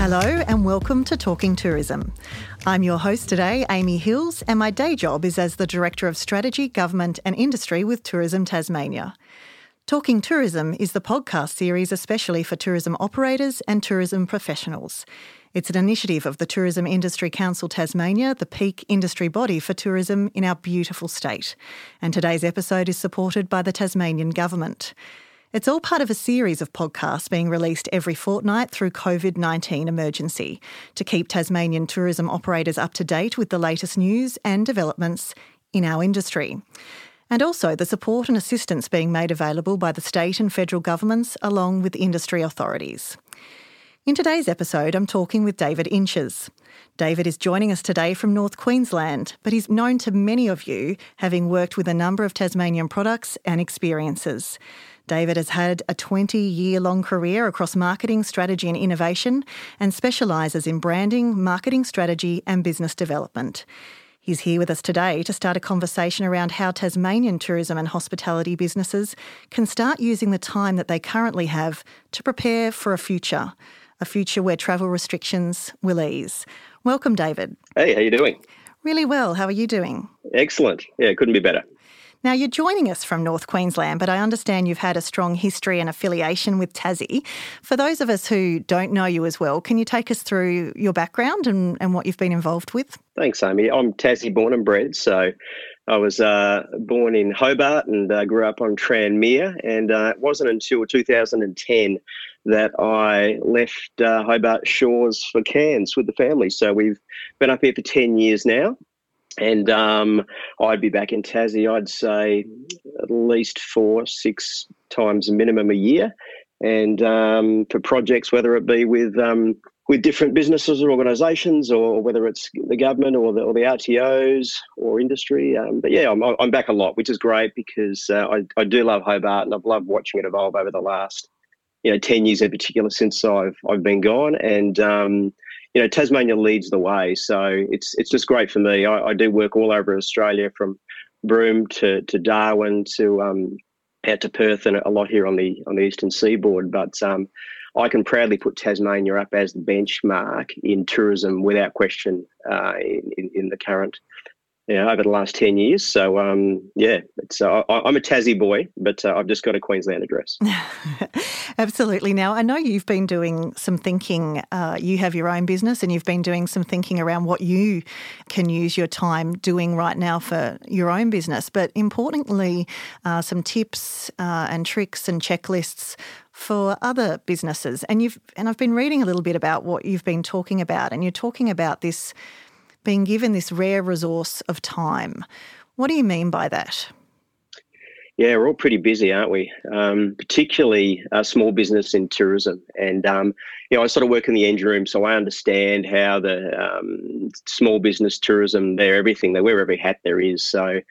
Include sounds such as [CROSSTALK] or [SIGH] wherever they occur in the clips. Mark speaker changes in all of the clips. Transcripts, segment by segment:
Speaker 1: Hello and welcome to Talking Tourism. I'm your host today, Amy Hills, and my day job is as the Director of Strategy, Government and Industry with Tourism Tasmania. Talking Tourism is the podcast series especially for tourism operators and tourism professionals. It's an initiative of the Tourism Industry Council Tasmania, the peak industry body for tourism in our beautiful state. And today's episode is supported by the Tasmanian Government. It's all part of a series of podcasts being released every fortnight through COVID 19 emergency to keep Tasmanian tourism operators up to date with the latest news and developments in our industry. And also the support and assistance being made available by the state and federal governments along with industry authorities. In today's episode, I'm talking with David Inches. David is joining us today from North Queensland, but he's known to many of you, having worked with a number of Tasmanian products and experiences. David has had a 20 year long career across marketing, strategy, and innovation and specialises in branding, marketing strategy, and business development. He's here with us today to start a conversation around how Tasmanian tourism and hospitality businesses can start using the time that they currently have to prepare for a future, a future where travel restrictions will ease. Welcome, David.
Speaker 2: Hey, how are you doing?
Speaker 1: Really well. How are you doing?
Speaker 2: Excellent. Yeah, couldn't be better.
Speaker 1: Now, you're joining us from North Queensland, but I understand you've had a strong history and affiliation with Tassie. For those of us who don't know you as well, can you take us through your background and, and what you've been involved with?
Speaker 2: Thanks, Amy. I'm Tassie born and bred, so I was uh, born in Hobart and uh, grew up on Tranmere, and uh, it wasn't until 2010 that I left uh, Hobart Shores for Cairns with the family. So we've been up here for 10 years now, and um, I'd be back in Tassie, I'd say at least four, six times minimum a year. And um, for projects, whether it be with um, with different businesses or organisations, or whether it's the government or the, or the RTOs or industry. Um, but yeah, I'm, I'm back a lot, which is great because uh, I, I do love Hobart and I've loved watching it evolve over the last you know 10 years in particular since I've I've been gone. And um, you know, Tasmania leads the way. So it's it's just great for me. I, I do work all over Australia, from Broome to to Darwin to um, out to Perth, and a lot here on the on the eastern seaboard. But um, I can proudly put Tasmania up as the benchmark in tourism without question uh, in, in, in the current know, over the last 10 years. So, um, yeah, it's, uh, I, am a Tassie boy, but uh, I've just got a Queensland address. [LAUGHS]
Speaker 1: Absolutely. Now, I know you've been doing some thinking. Uh, you have your own business and you've been doing some thinking around what you can use your time doing right now for your own business. But importantly, uh, some tips uh, and tricks and checklists for other businesses. And you've and I've been reading a little bit about what you've been talking about, and you're talking about this being given this rare resource of time. What do you mean by that?
Speaker 2: Yeah, we're all pretty busy, aren't we? Um, particularly uh, small business in tourism. And, um, you know, I sort of work in the engine room, so I understand how the um, small business tourism, they're everything. They wear every hat there is. So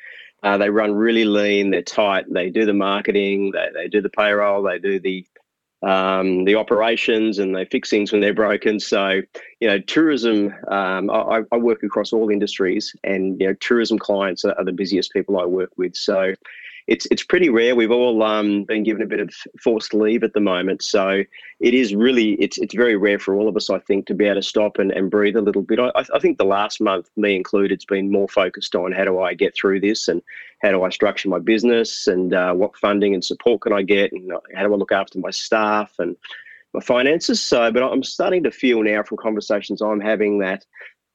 Speaker 2: uh, they run really lean, they're tight, they do the marketing, they, they do the payroll, they do the um, the operations and they fix things when they're broken. So, you know, tourism, um, I, I, work across all industries and, you know, tourism clients are, are, the busiest people I work with. So it's it's pretty rare. We've all um, been given a bit of forced leave at the moment, so it is really it's it's very rare for all of us, I think, to be able to stop and, and breathe a little bit. I, I think the last month, me included, it's been more focused on how do I get through this and how do I structure my business and uh, what funding and support can I get and how do I look after my staff and my finances. So, but I'm starting to feel now from conversations I'm having that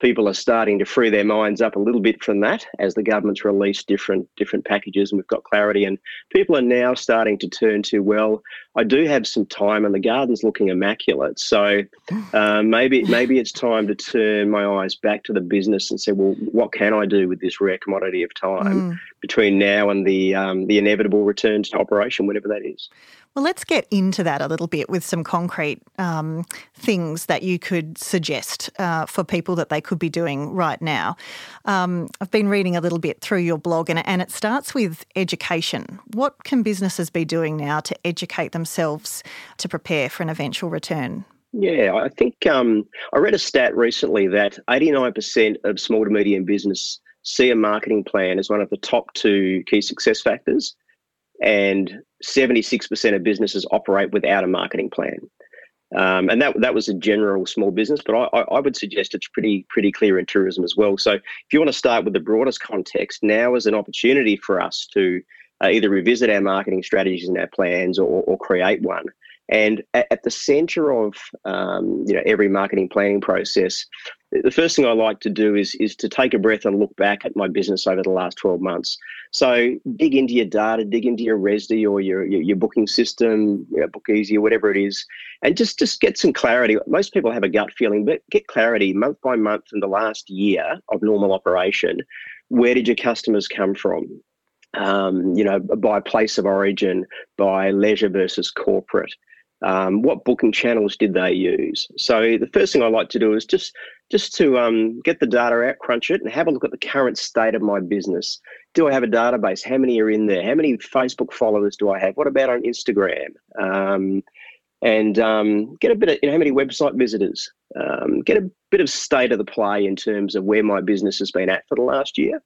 Speaker 2: people are starting to free their minds up a little bit from that as the government's released different different packages and we've got clarity and people are now starting to turn to well I do have some time and the garden's looking immaculate so [SIGHS] uh, maybe maybe it's time to turn my eyes back to the business and say well what can I do with this rare commodity of time mm. between now and the um, the inevitable return to operation whatever that is
Speaker 1: Well, let's get into that a little bit with some concrete um, things that you could suggest uh, for people that they could be doing right now. Um, I've been reading a little bit through your blog, and, and it starts with education. What can businesses be doing now to educate themselves to prepare for an eventual return?
Speaker 2: Yeah, I think um, I read a stat recently that 89% of small to medium business see a marketing plan as one of the top two key success factors and 76% of businesses operate without a marketing plan. Um, and that that was a general small business, but I, I, would suggest it's pretty pretty clear in tourism as well. So if you want to start with the broadest context, now is an opportunity for us to uh, either revisit our marketing strategies and our plans, or, or create one. And at, at the centre of um, you know every marketing planning process, the first thing I like to do is is to take a breath and look back at my business over the last 12 months. So dig into your data, dig into your RESD or your, your, your booking system, you know, BookEasy or whatever it is, and just, just get some clarity. Most people have a gut feeling, but get clarity month by month in the last year of normal operation. Where did your customers come from? Um, you know, by place of origin, by leisure versus corporate. Um, what booking channels did they use? So the first thing I like to do is just just to um, get the data out, crunch it, and have a look at the current state of my business. Do I have a database? How many are in there? How many Facebook followers do I have? What about on Instagram? Um, and um, get a bit of you know how many website visitors. Um, get a bit of state of the play in terms of where my business has been at for the last year.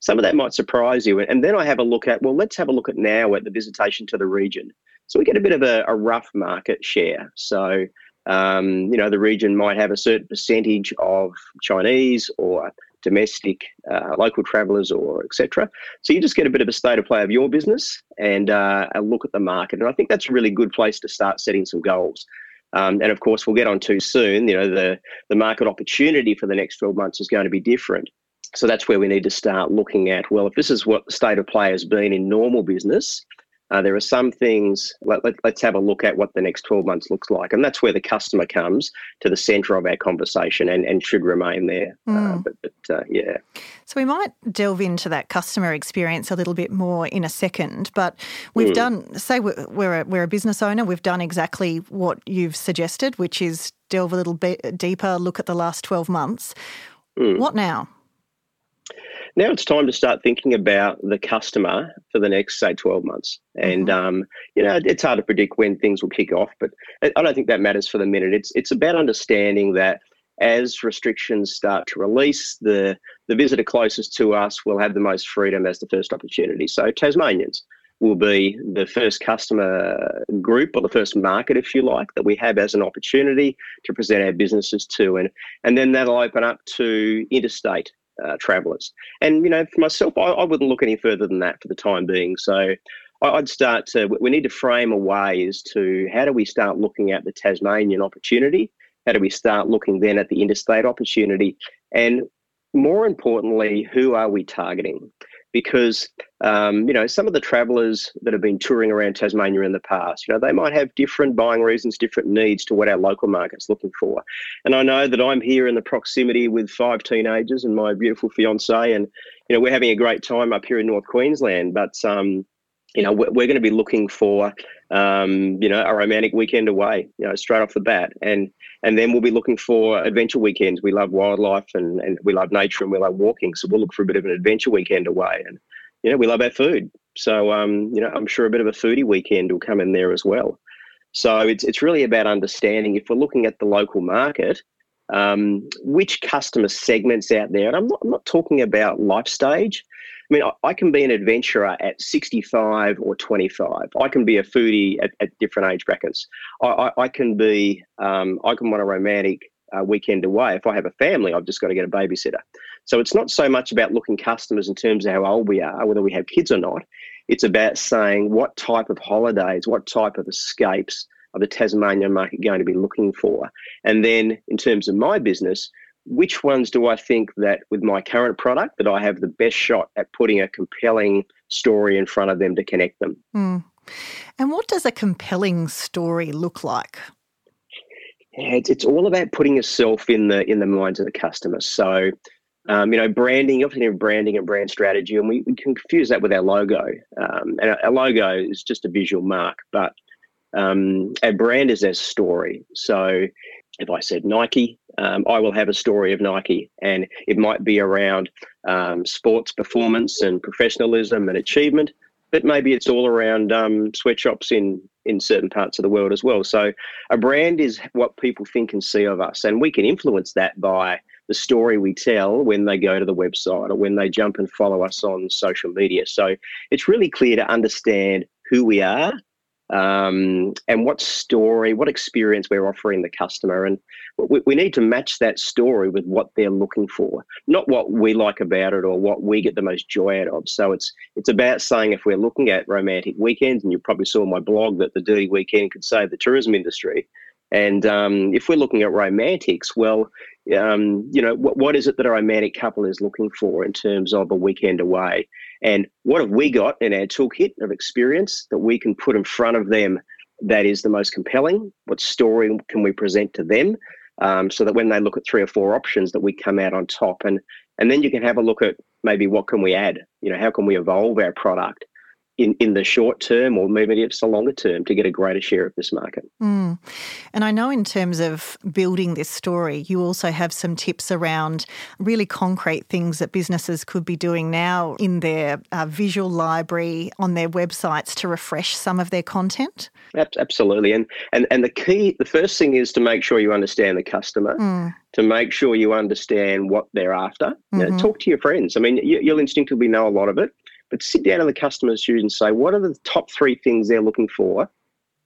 Speaker 2: Some of that might surprise you, and then I have a look at well, let's have a look at now at the visitation to the region. So we get a bit of a, a rough market share. So, um, you know, the region might have a certain percentage of Chinese or domestic, uh, local travellers, or etc. So you just get a bit of a state of play of your business and uh, a look at the market. And I think that's a really good place to start setting some goals. Um, and of course, we'll get on to soon. You know, the the market opportunity for the next 12 months is going to be different. So that's where we need to start looking at. Well, if this is what the state of play has been in normal business, uh, there are some things, let, let, us have a look at what the next 12 months looks like. And that's where the customer comes to the centre of our conversation and, and should remain there. Mm. Uh, but, but uh, yeah.
Speaker 1: So we might delve into that customer experience a little bit more in a second. But we've mm. done, say we're, we're, a, we're a business owner, we've done exactly what you've suggested, which is delve a little bit deeper, look at the last 12 months. Mm. What now?
Speaker 2: Now it's time to start thinking about the customer for the next say 12 months and mm-hmm. um, you know it's hard to predict when things will kick off but i don't think that matters for the minute it's it's about understanding that as restrictions start to release the the visitor closest to us will have the most freedom as the first opportunity so tasmanians will be the first customer group or the first market, if you like, that we have as an opportunity to present our businesses to. And, and then that'll open up to interstate uh, travellers. And you know, for myself, I, I, wouldn't look any further than that for the time being. So I'd start to. We need to frame a way as to how do we start looking at the Tasmanian opportunity. How do we start looking then at the interstate opportunity? And more importantly, who are we targeting? Because um, you know some of the travellers that have been touring around Tasmania in the past, you know, they might have different buying reasons, different needs to what our local market's looking for. And I know that I'm here in the proximity with five teenagers and my beautiful fiance, and you know we're having a great time up here in North Queensland. But um, you know we're, we're going to be looking for um, you know a romantic weekend away, you know, straight off the bat, and and then we'll be looking for adventure weekends. We love wildlife and, and we love nature and we love walking. So we'll look for a bit of an adventure weekend away. And, you know, we love our food. So, um, you know, I'm sure a bit of a foodie weekend will come in there as well. So it's, it's really about understanding if we're looking at the local market, um, which customer segments out there, and I'm not, I'm not talking about life stage, I mean, I, can be an adventurer at 65 or 25. I can be a foodie at, at different age brackets. I, I, I can be, um, I can want a romantic uh, weekend away. If I have a family, I've just got to get a babysitter. So it's not so much about looking customers in terms of how old we are, whether we have kids or not. It's about saying what type of holidays, what type of escapes are the Tasmanian market going to be looking for? And then in terms of my business, which ones do I think that with my current product that I have the best shot at putting a compelling story in front of them to connect them.
Speaker 1: Mm. And what does a compelling story look like?
Speaker 2: It's, it's all about putting yourself in the in the minds of the customer. So, um, you know, branding, you often hear branding and brand strategy, and we, we can confuse that with our logo. Um, and our logo is just a visual mark, but Um, our brand is our story. So if I said Nike, um, I will have a story of Nike, and it might be around um, sports performance and professionalism and achievement, but maybe it's all around um, sweatshops in in certain parts of the world as well. So a brand is what people think and see of us, and we can influence that by the story we tell when they go to the website or when they jump and follow us on social media. So it's really clear to understand who we are um, and what story, what experience we're offering the customer. And we, we, need to match that story with what they're looking for, not what we like about it or what we get the most joy out of. So it's it's about saying if we're looking at romantic weekends, and you probably saw my blog that the dirty weekend could save the tourism industry. And um, if we're looking at romantics, well, um, you know, what, what is it that a romantic couple is looking for in terms of a weekend away? And what have we got in our toolkit of experience that we can put in front of them that is the most compelling? What story can we present to them? Um, so that when they look at three or four options that we come out on top and and then you can have a look at maybe what can we add you know how can we evolve our product in, in the short term or maybe it's the longer term to get a greater share of this market.
Speaker 1: Mm. And I know in terms of building this story, you also have some tips around really concrete things that businesses could be doing now in their uh, visual library, on their websites to refresh some of their content.
Speaker 2: Absolutely. And, and, and the key, the first thing is to make sure you understand the customer. Mm to make sure you understand what they're after. Mm-hmm. You know, talk to your friends. I mean, you, will instinctively know a lot of it, but sit down in the customer's shoes and say, what are the top three things they're looking for?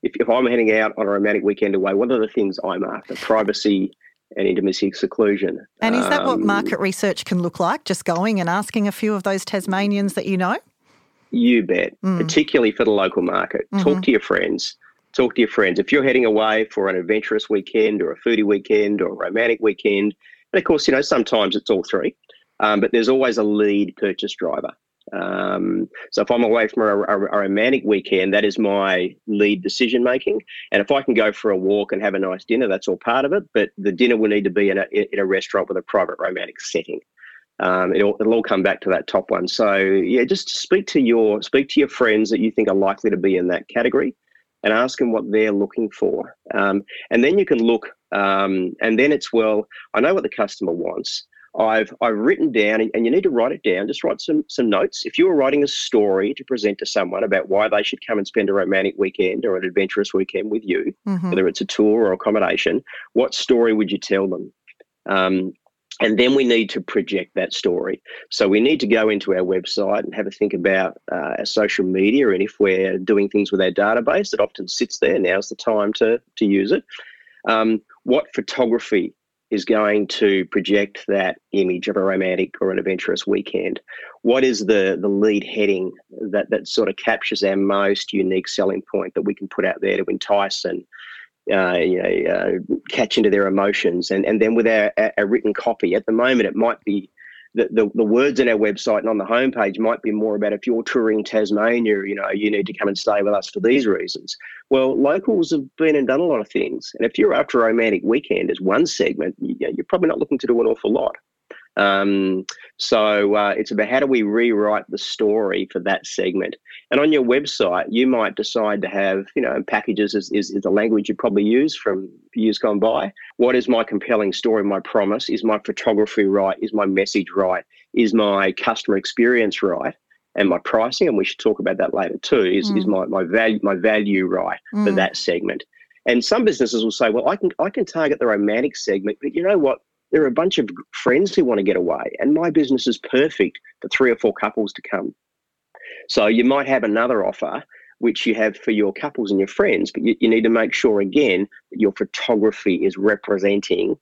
Speaker 2: If, if I'm heading out on a romantic weekend away, what are the things I'm after? Privacy and intimacy seclusion.
Speaker 1: And is that um, what market research can look like? Just going and asking a few of those Tasmanians that you know?
Speaker 2: You bet, mm. particularly for the local market. Mm-hmm. Talk to your friends. Talk to your friends. If you're heading away for an adventurous weekend or a foodie weekend or a romantic weekend, and of course, you know, sometimes it's all three, um, but there's always a lead purchase driver. Um, so if I'm away from a, a, a, romantic weekend, that is my lead decision making. And if I can go for a walk and have a nice dinner, that's all part of it. But the dinner will need to be in a, in a restaurant with a private romantic setting. Um, it'll, it'll all come back to that top one. So yeah, just speak to your speak to your friends that you think are likely to be in that category, and ask them what they're looking for. Um, and then you can look, um, and then it's well, I know what the customer wants. I've I've written down, and you need to write it down. Just write some some notes. If you were writing a story to present to someone about why they should come and spend a romantic weekend or an adventurous weekend with you, mm-hmm. whether it's a tour or accommodation, what story would you tell them? Um, and then we need to project that story. So we need to go into our website and have a think about uh, our social media. And if we're doing things with our database, that often sits there. Now's the time to to use it. Um, what photography is going to project that image of a romantic or an adventurous weekend? What is the the lead heading that that sort of captures our most unique selling point that we can put out there to entice and uh, you know, uh, catch into their emotions? And and then with our, our written copy, at the moment it might be the, the, the, words in our website and on the homepage might be more about if you're touring Tasmania, you know, you need to come and stay with us for these reasons. Well, locals have been and done a lot of things. And if you're after a romantic weekend as one segment, you're probably not looking to do an awful lot. Um, so uh, it's about how do we rewrite the story for that segment. And on your website, you might decide to have, you know, packages is, is, is the language you probably use from years gone by. What is my compelling story, my promise? Is my photography right? Is my message right? Is my customer experience right? And my pricing, and we should talk about that later too, is, mm. is my, my value my value right mm. for that segment. And some businesses will say, well, I can I can target the romantic segment, but you know what? There are a bunch of friends who want to get away, and my business is perfect for three or four couples to come. So you might have another offer which you have for your couples and your friends, but you, you need to make sure again that your photography is representing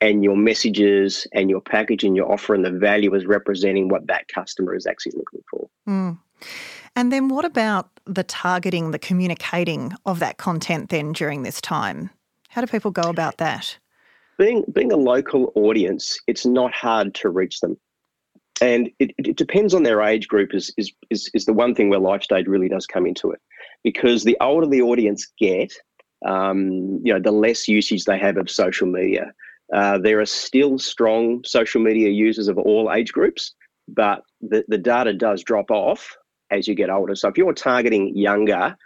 Speaker 2: and your messages and your package and your offer and the value is representing what that customer is actually looking for.
Speaker 1: Mm. And then what about the targeting, the communicating of that content then during this time? How do people go about that?
Speaker 2: Being being a local audience, it's not hard to reach them. And it, it depends on their age group is, is is is the one thing where life stage really does come into it. Because the older the audience get, um, you know, the less usage they have of social media. Uh, there are still strong social media users of all age groups, but the, the data does drop off as you get older. So if you're targeting younger,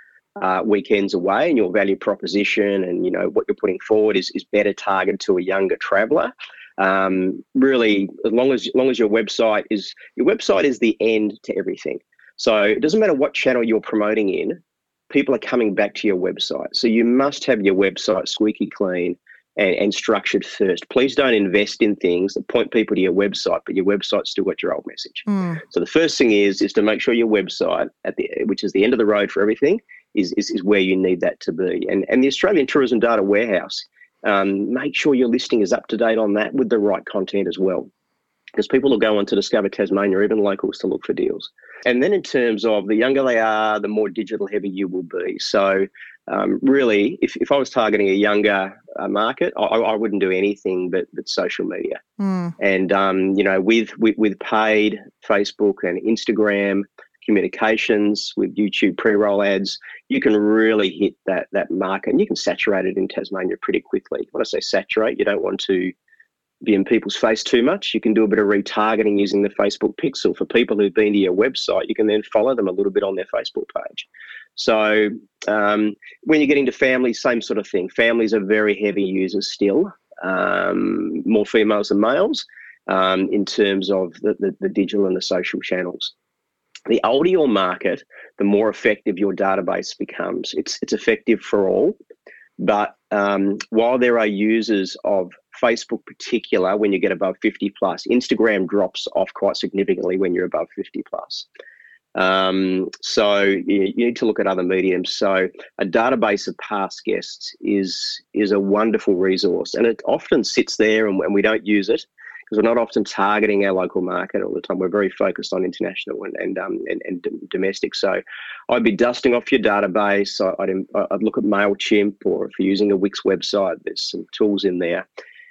Speaker 2: uh, weekends away and your value proposition and you know what you're putting forward is, is better targeted to a younger traveller. Um, really, as long as, as long as your website is your website is the end to everything. So it doesn't matter what channel you're promoting in, people are coming back to your website. So you must have your website squeaky clean and, and, structured first. Please don't invest in things that point people to your website, but your website's still got your old message. Mm. So the first thing is is to make sure your website at the which is the end of the road for everything is, is, is where you need that to be. And and the Australian Tourism Data Warehouse, um, make sure your listing is up to date on that with the right content as well because people will go on to discover Tasmania, even locals, to look for deals. And then in terms of the younger they are, the more digital heavy you will be. So um, really, if, if I was targeting a younger uh, market, I, I, wouldn't do anything but, but social media. Mm. And um, you know, with, with with paid Facebook and Instagram communications, with YouTube pre-roll ads, you can really hit that that market, and you can saturate it in Tasmania pretty quickly. When I say saturate, you don't want to be in people's face too much. You can do a bit of retargeting using the Facebook pixel. For people who've been to your website, you can then follow them a little bit on their Facebook page. So um, when you get into families, same sort of thing. Families are very heavy users still, um, more females than males, um, in terms of the, the, the digital and the social channels. The older your market, the more effective your database becomes. It's it's effective for all, but um, while there are users of Facebook, particular, when you get above 50 plus, Instagram drops off quite significantly when you're above 50 plus. Um, so you, you, need to look at other mediums. So a database of past guests is is a wonderful resource, and it often sits there, and, and we don't use it because we're not often targeting our local market all the time. We're very focused on international and and um, and, and domestic. So I'd be dusting off your database. I'd, I'd look at Mailchimp, or if you're using a Wix website, there's some tools in there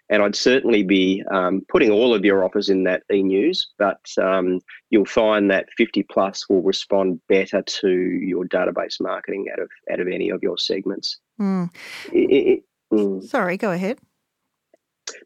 Speaker 2: and I'd certainly be um, putting all of your offers in that e-news, but um, you'll find that 50 plus will respond better to your database marketing out of out of any of your segments. Mm.
Speaker 1: It, it, mm. Sorry, go ahead.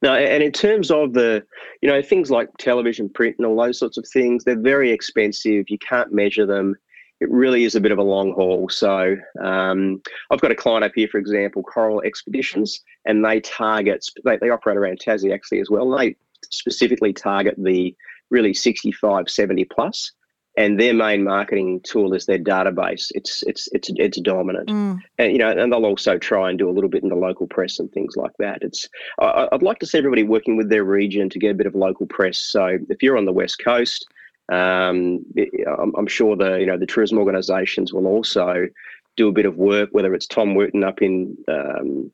Speaker 2: No, and in terms of the, you know, things like television, print, and all those sorts of things, they're very expensive. You can't measure them it really is a bit of a long haul. So um, I've got a client up here, for example, Coral Expeditions, and they target, they, they operate around Tassie actually as well. They specifically target the really 65, 70 plus, and their main marketing tool is their database. It's it's it's it's dominant, mm. and you know, and they'll also try and do a little bit in the local press and things like that. It's I, I'd like to see everybody working with their region to get a bit of local press. So if you're on the west coast um, I'm, I'm, sure the you know the tourism organisations will also do a bit of work, whether it's Tom Wooten up in um,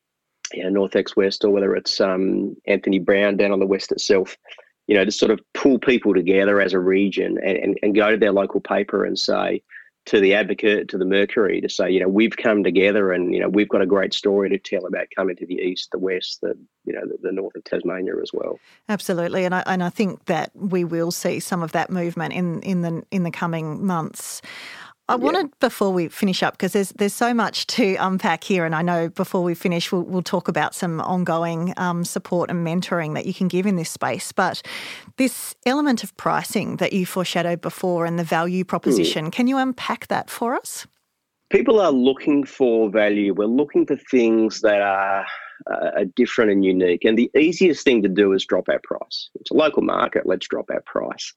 Speaker 2: North X West or whether it's um, Anthony Brown down on the west itself. You know, to sort of pull people together as a region and, and, and go to their local paper and say, to the advocate, to the Mercury, to say, you know, we've come together and you know we've got a great story to tell about coming to the east, the west, the you know the, the north of Tasmania as well.
Speaker 1: Absolutely, and I and I think that we will see some of that movement in in the in the coming months. I yeah. wanted before we finish up because there's there's so much to unpack here, and I know before we finish we'll, we'll talk about some ongoing um, support and mentoring that you can give in this space. But this element of pricing that you foreshadowed before and the value proposition, mm. can you unpack that for us?
Speaker 2: People are looking for value. We're looking for things that are uh, different and unique. And the easiest thing to do is drop our price. It's a local market. Let's drop our price.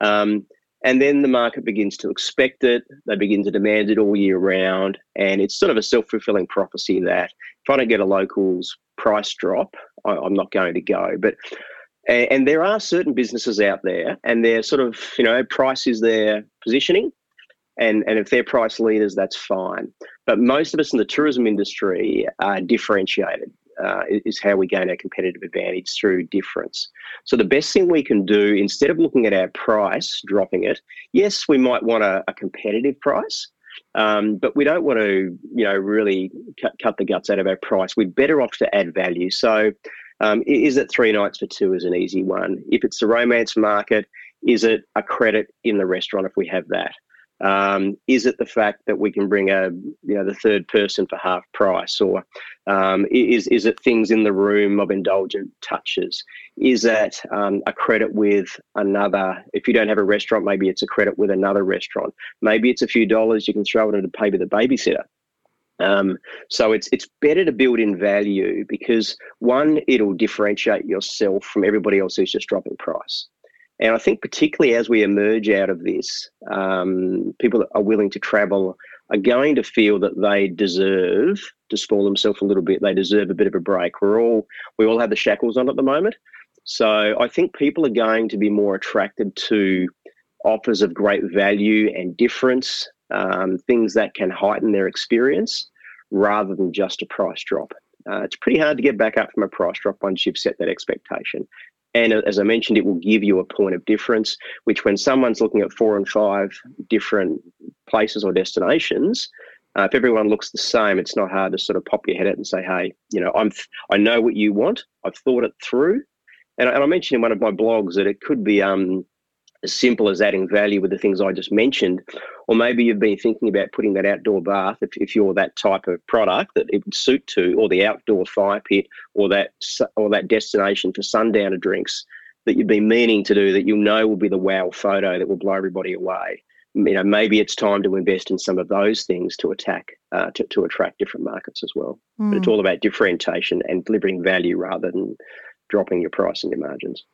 Speaker 2: Um, and then the market begins to expect it. They begin to demand it all year round. And it's sort of a self fulfilling prophecy that if I don't get a local's price drop, I, am not going to go. But and there are certain businesses out there, and they're sort of, you know, price is their positioning. And, and if they're price leaders, that's fine. But most of us in the tourism industry are differentiated uh, is how we gain our competitive advantage through difference. So the best thing we can do instead of looking at our price, dropping it, yes, we might want a, a competitive price. Um, but we don't want to, you know, really cut, cut the guts out of our price. We're better off to add value. So, um, is it three nights for two is an easy one. If it's the romance market, is it a credit in the restaurant if we have that? Um, is it the fact that we can bring a you know the third person for half price, or um, is is it things in the room of indulgent touches? Is that um, a credit with another? If you don't have a restaurant, maybe it's a credit with another restaurant. Maybe it's a few dollars you can throw it in to pay with a babysitter. Um, so it's it's better to build in value because one, it'll differentiate yourself from everybody else who's just dropping price. And I think particularly as we emerge out of this, um, people that are willing to travel are going to feel that they deserve to spoil themselves a little bit. They deserve a bit of a break. We're all we all have the shackles on at the moment, so I think people are going to be more attracted to offers of great value and difference, um, things that can heighten their experience rather than just a price drop. Uh, it's pretty hard to get back up from a price drop once you've set that expectation. And as I mentioned, it will give you a point of difference, which when someone's looking at four and five different places or destinations, uh, if everyone looks the same, it's not hard to sort of pop your head out and say, "Hey, you know, I'm I know what you want. I've thought it through." And, and I mentioned in one of my blogs that it could be um, as simple as adding value with the things I just mentioned. Or maybe you've been thinking about putting that outdoor bath if, if you're that type of product that it would suit to, or the outdoor fire pit, or that or that destination for sundowner drinks that you've been meaning to do that you know will be the wow photo that will blow everybody away. You know, maybe it's time to invest in some of those things to attack uh, to, to attract different markets as well. Mm. But it's hmm. all about differentiation and delivering value rather than dropping your price and your margins.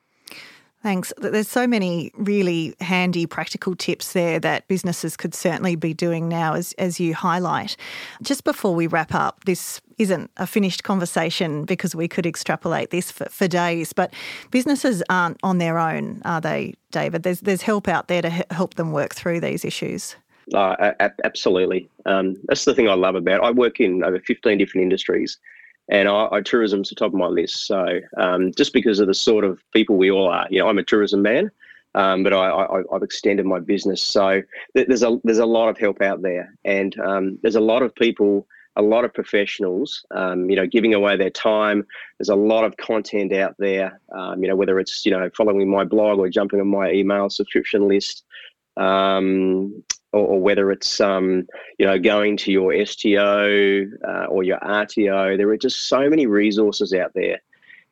Speaker 1: Thanks. There's so many really handy practical tips there that businesses could certainly be doing now, as, as you highlight. Just before we wrap up, this isn't a finished conversation because we could extrapolate this for, for days, but businesses aren't on their own, are they, David? There's, there's help out there to help them work through these issues.
Speaker 2: Uh, absolutely. Um, that's the thing I love about it. I work in over 15 different industries and I, I, tourism's the top of my list. So um, just because of the sort of people we all are, you know, I'm a tourism man, um, but I, have extended my business. So there's a there's a lot of help out there, and um, there's a lot of people, a lot of professionals, um, you know, giving away their time. There's a lot of content out there, um, you know, whether it's you know following my blog or jumping on my email subscription list. Um, or, or whether it's um, you know going to your STO uh, or your RTO. There are just so many resources out there,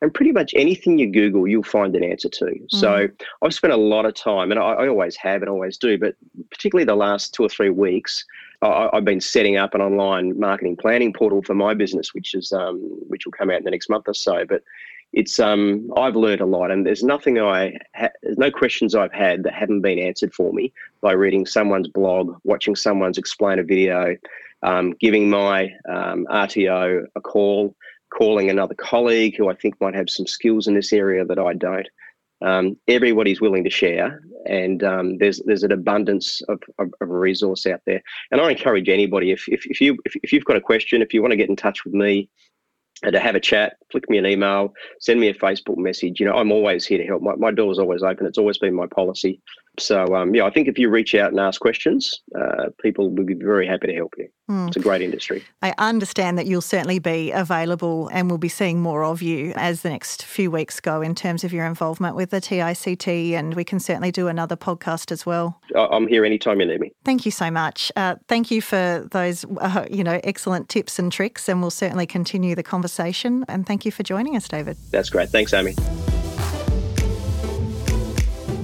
Speaker 2: and pretty much anything you Google, you'll find an answer to. Mm. So I've spent a lot of time, and I, I, always have and always do, but particularly the last two or three weeks. I, have been setting up an online marketing planning portal for my business, which is um, which will come out in the next month or so. But it's um I've learned a lot, and there's nothing I ha- no questions I've had that haven't been answered for me by reading someone's blog, watching someone's explain a video, um, giving my um, RTO a call, calling another colleague who I think might have some skills in this area that I don't. Um, everybody's willing to share, and um, there's there's an abundance of, of, of, a resource out there. And I encourage anybody if if, if you if, if you've got a question, if you want to get in touch with me, Uh, to have a chat, flick me an email, send me a Facebook message. You know, I'm always here to help. My, my door's always open. It's always been my policy. So, um, yeah, I think if you reach out and ask questions, uh, people will be very happy to help you. Mm. It's a great industry.
Speaker 1: I understand that you'll certainly be available and we'll be seeing more of you as the next few weeks go in terms of your involvement with the TICT, and we can certainly do another podcast as well.
Speaker 2: I'm here anytime you need me.
Speaker 1: Thank you so much. Uh, thank you for those, uh, you know, excellent tips and tricks, and we'll certainly continue the conversation. And thank you for joining us, David.
Speaker 2: That's great. Thanks, Amy.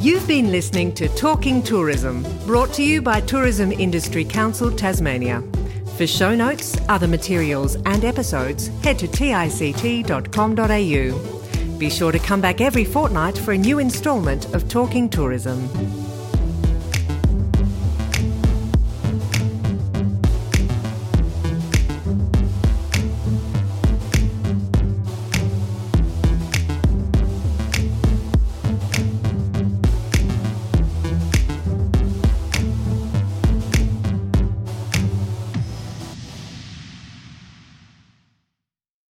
Speaker 3: You've been listening to Talking Tourism, brought to you by Tourism Industry Council Tasmania. For show notes, other materials, and episodes, head to tict.com.au. Be sure to come back every fortnight for a new instalment of Talking Tourism.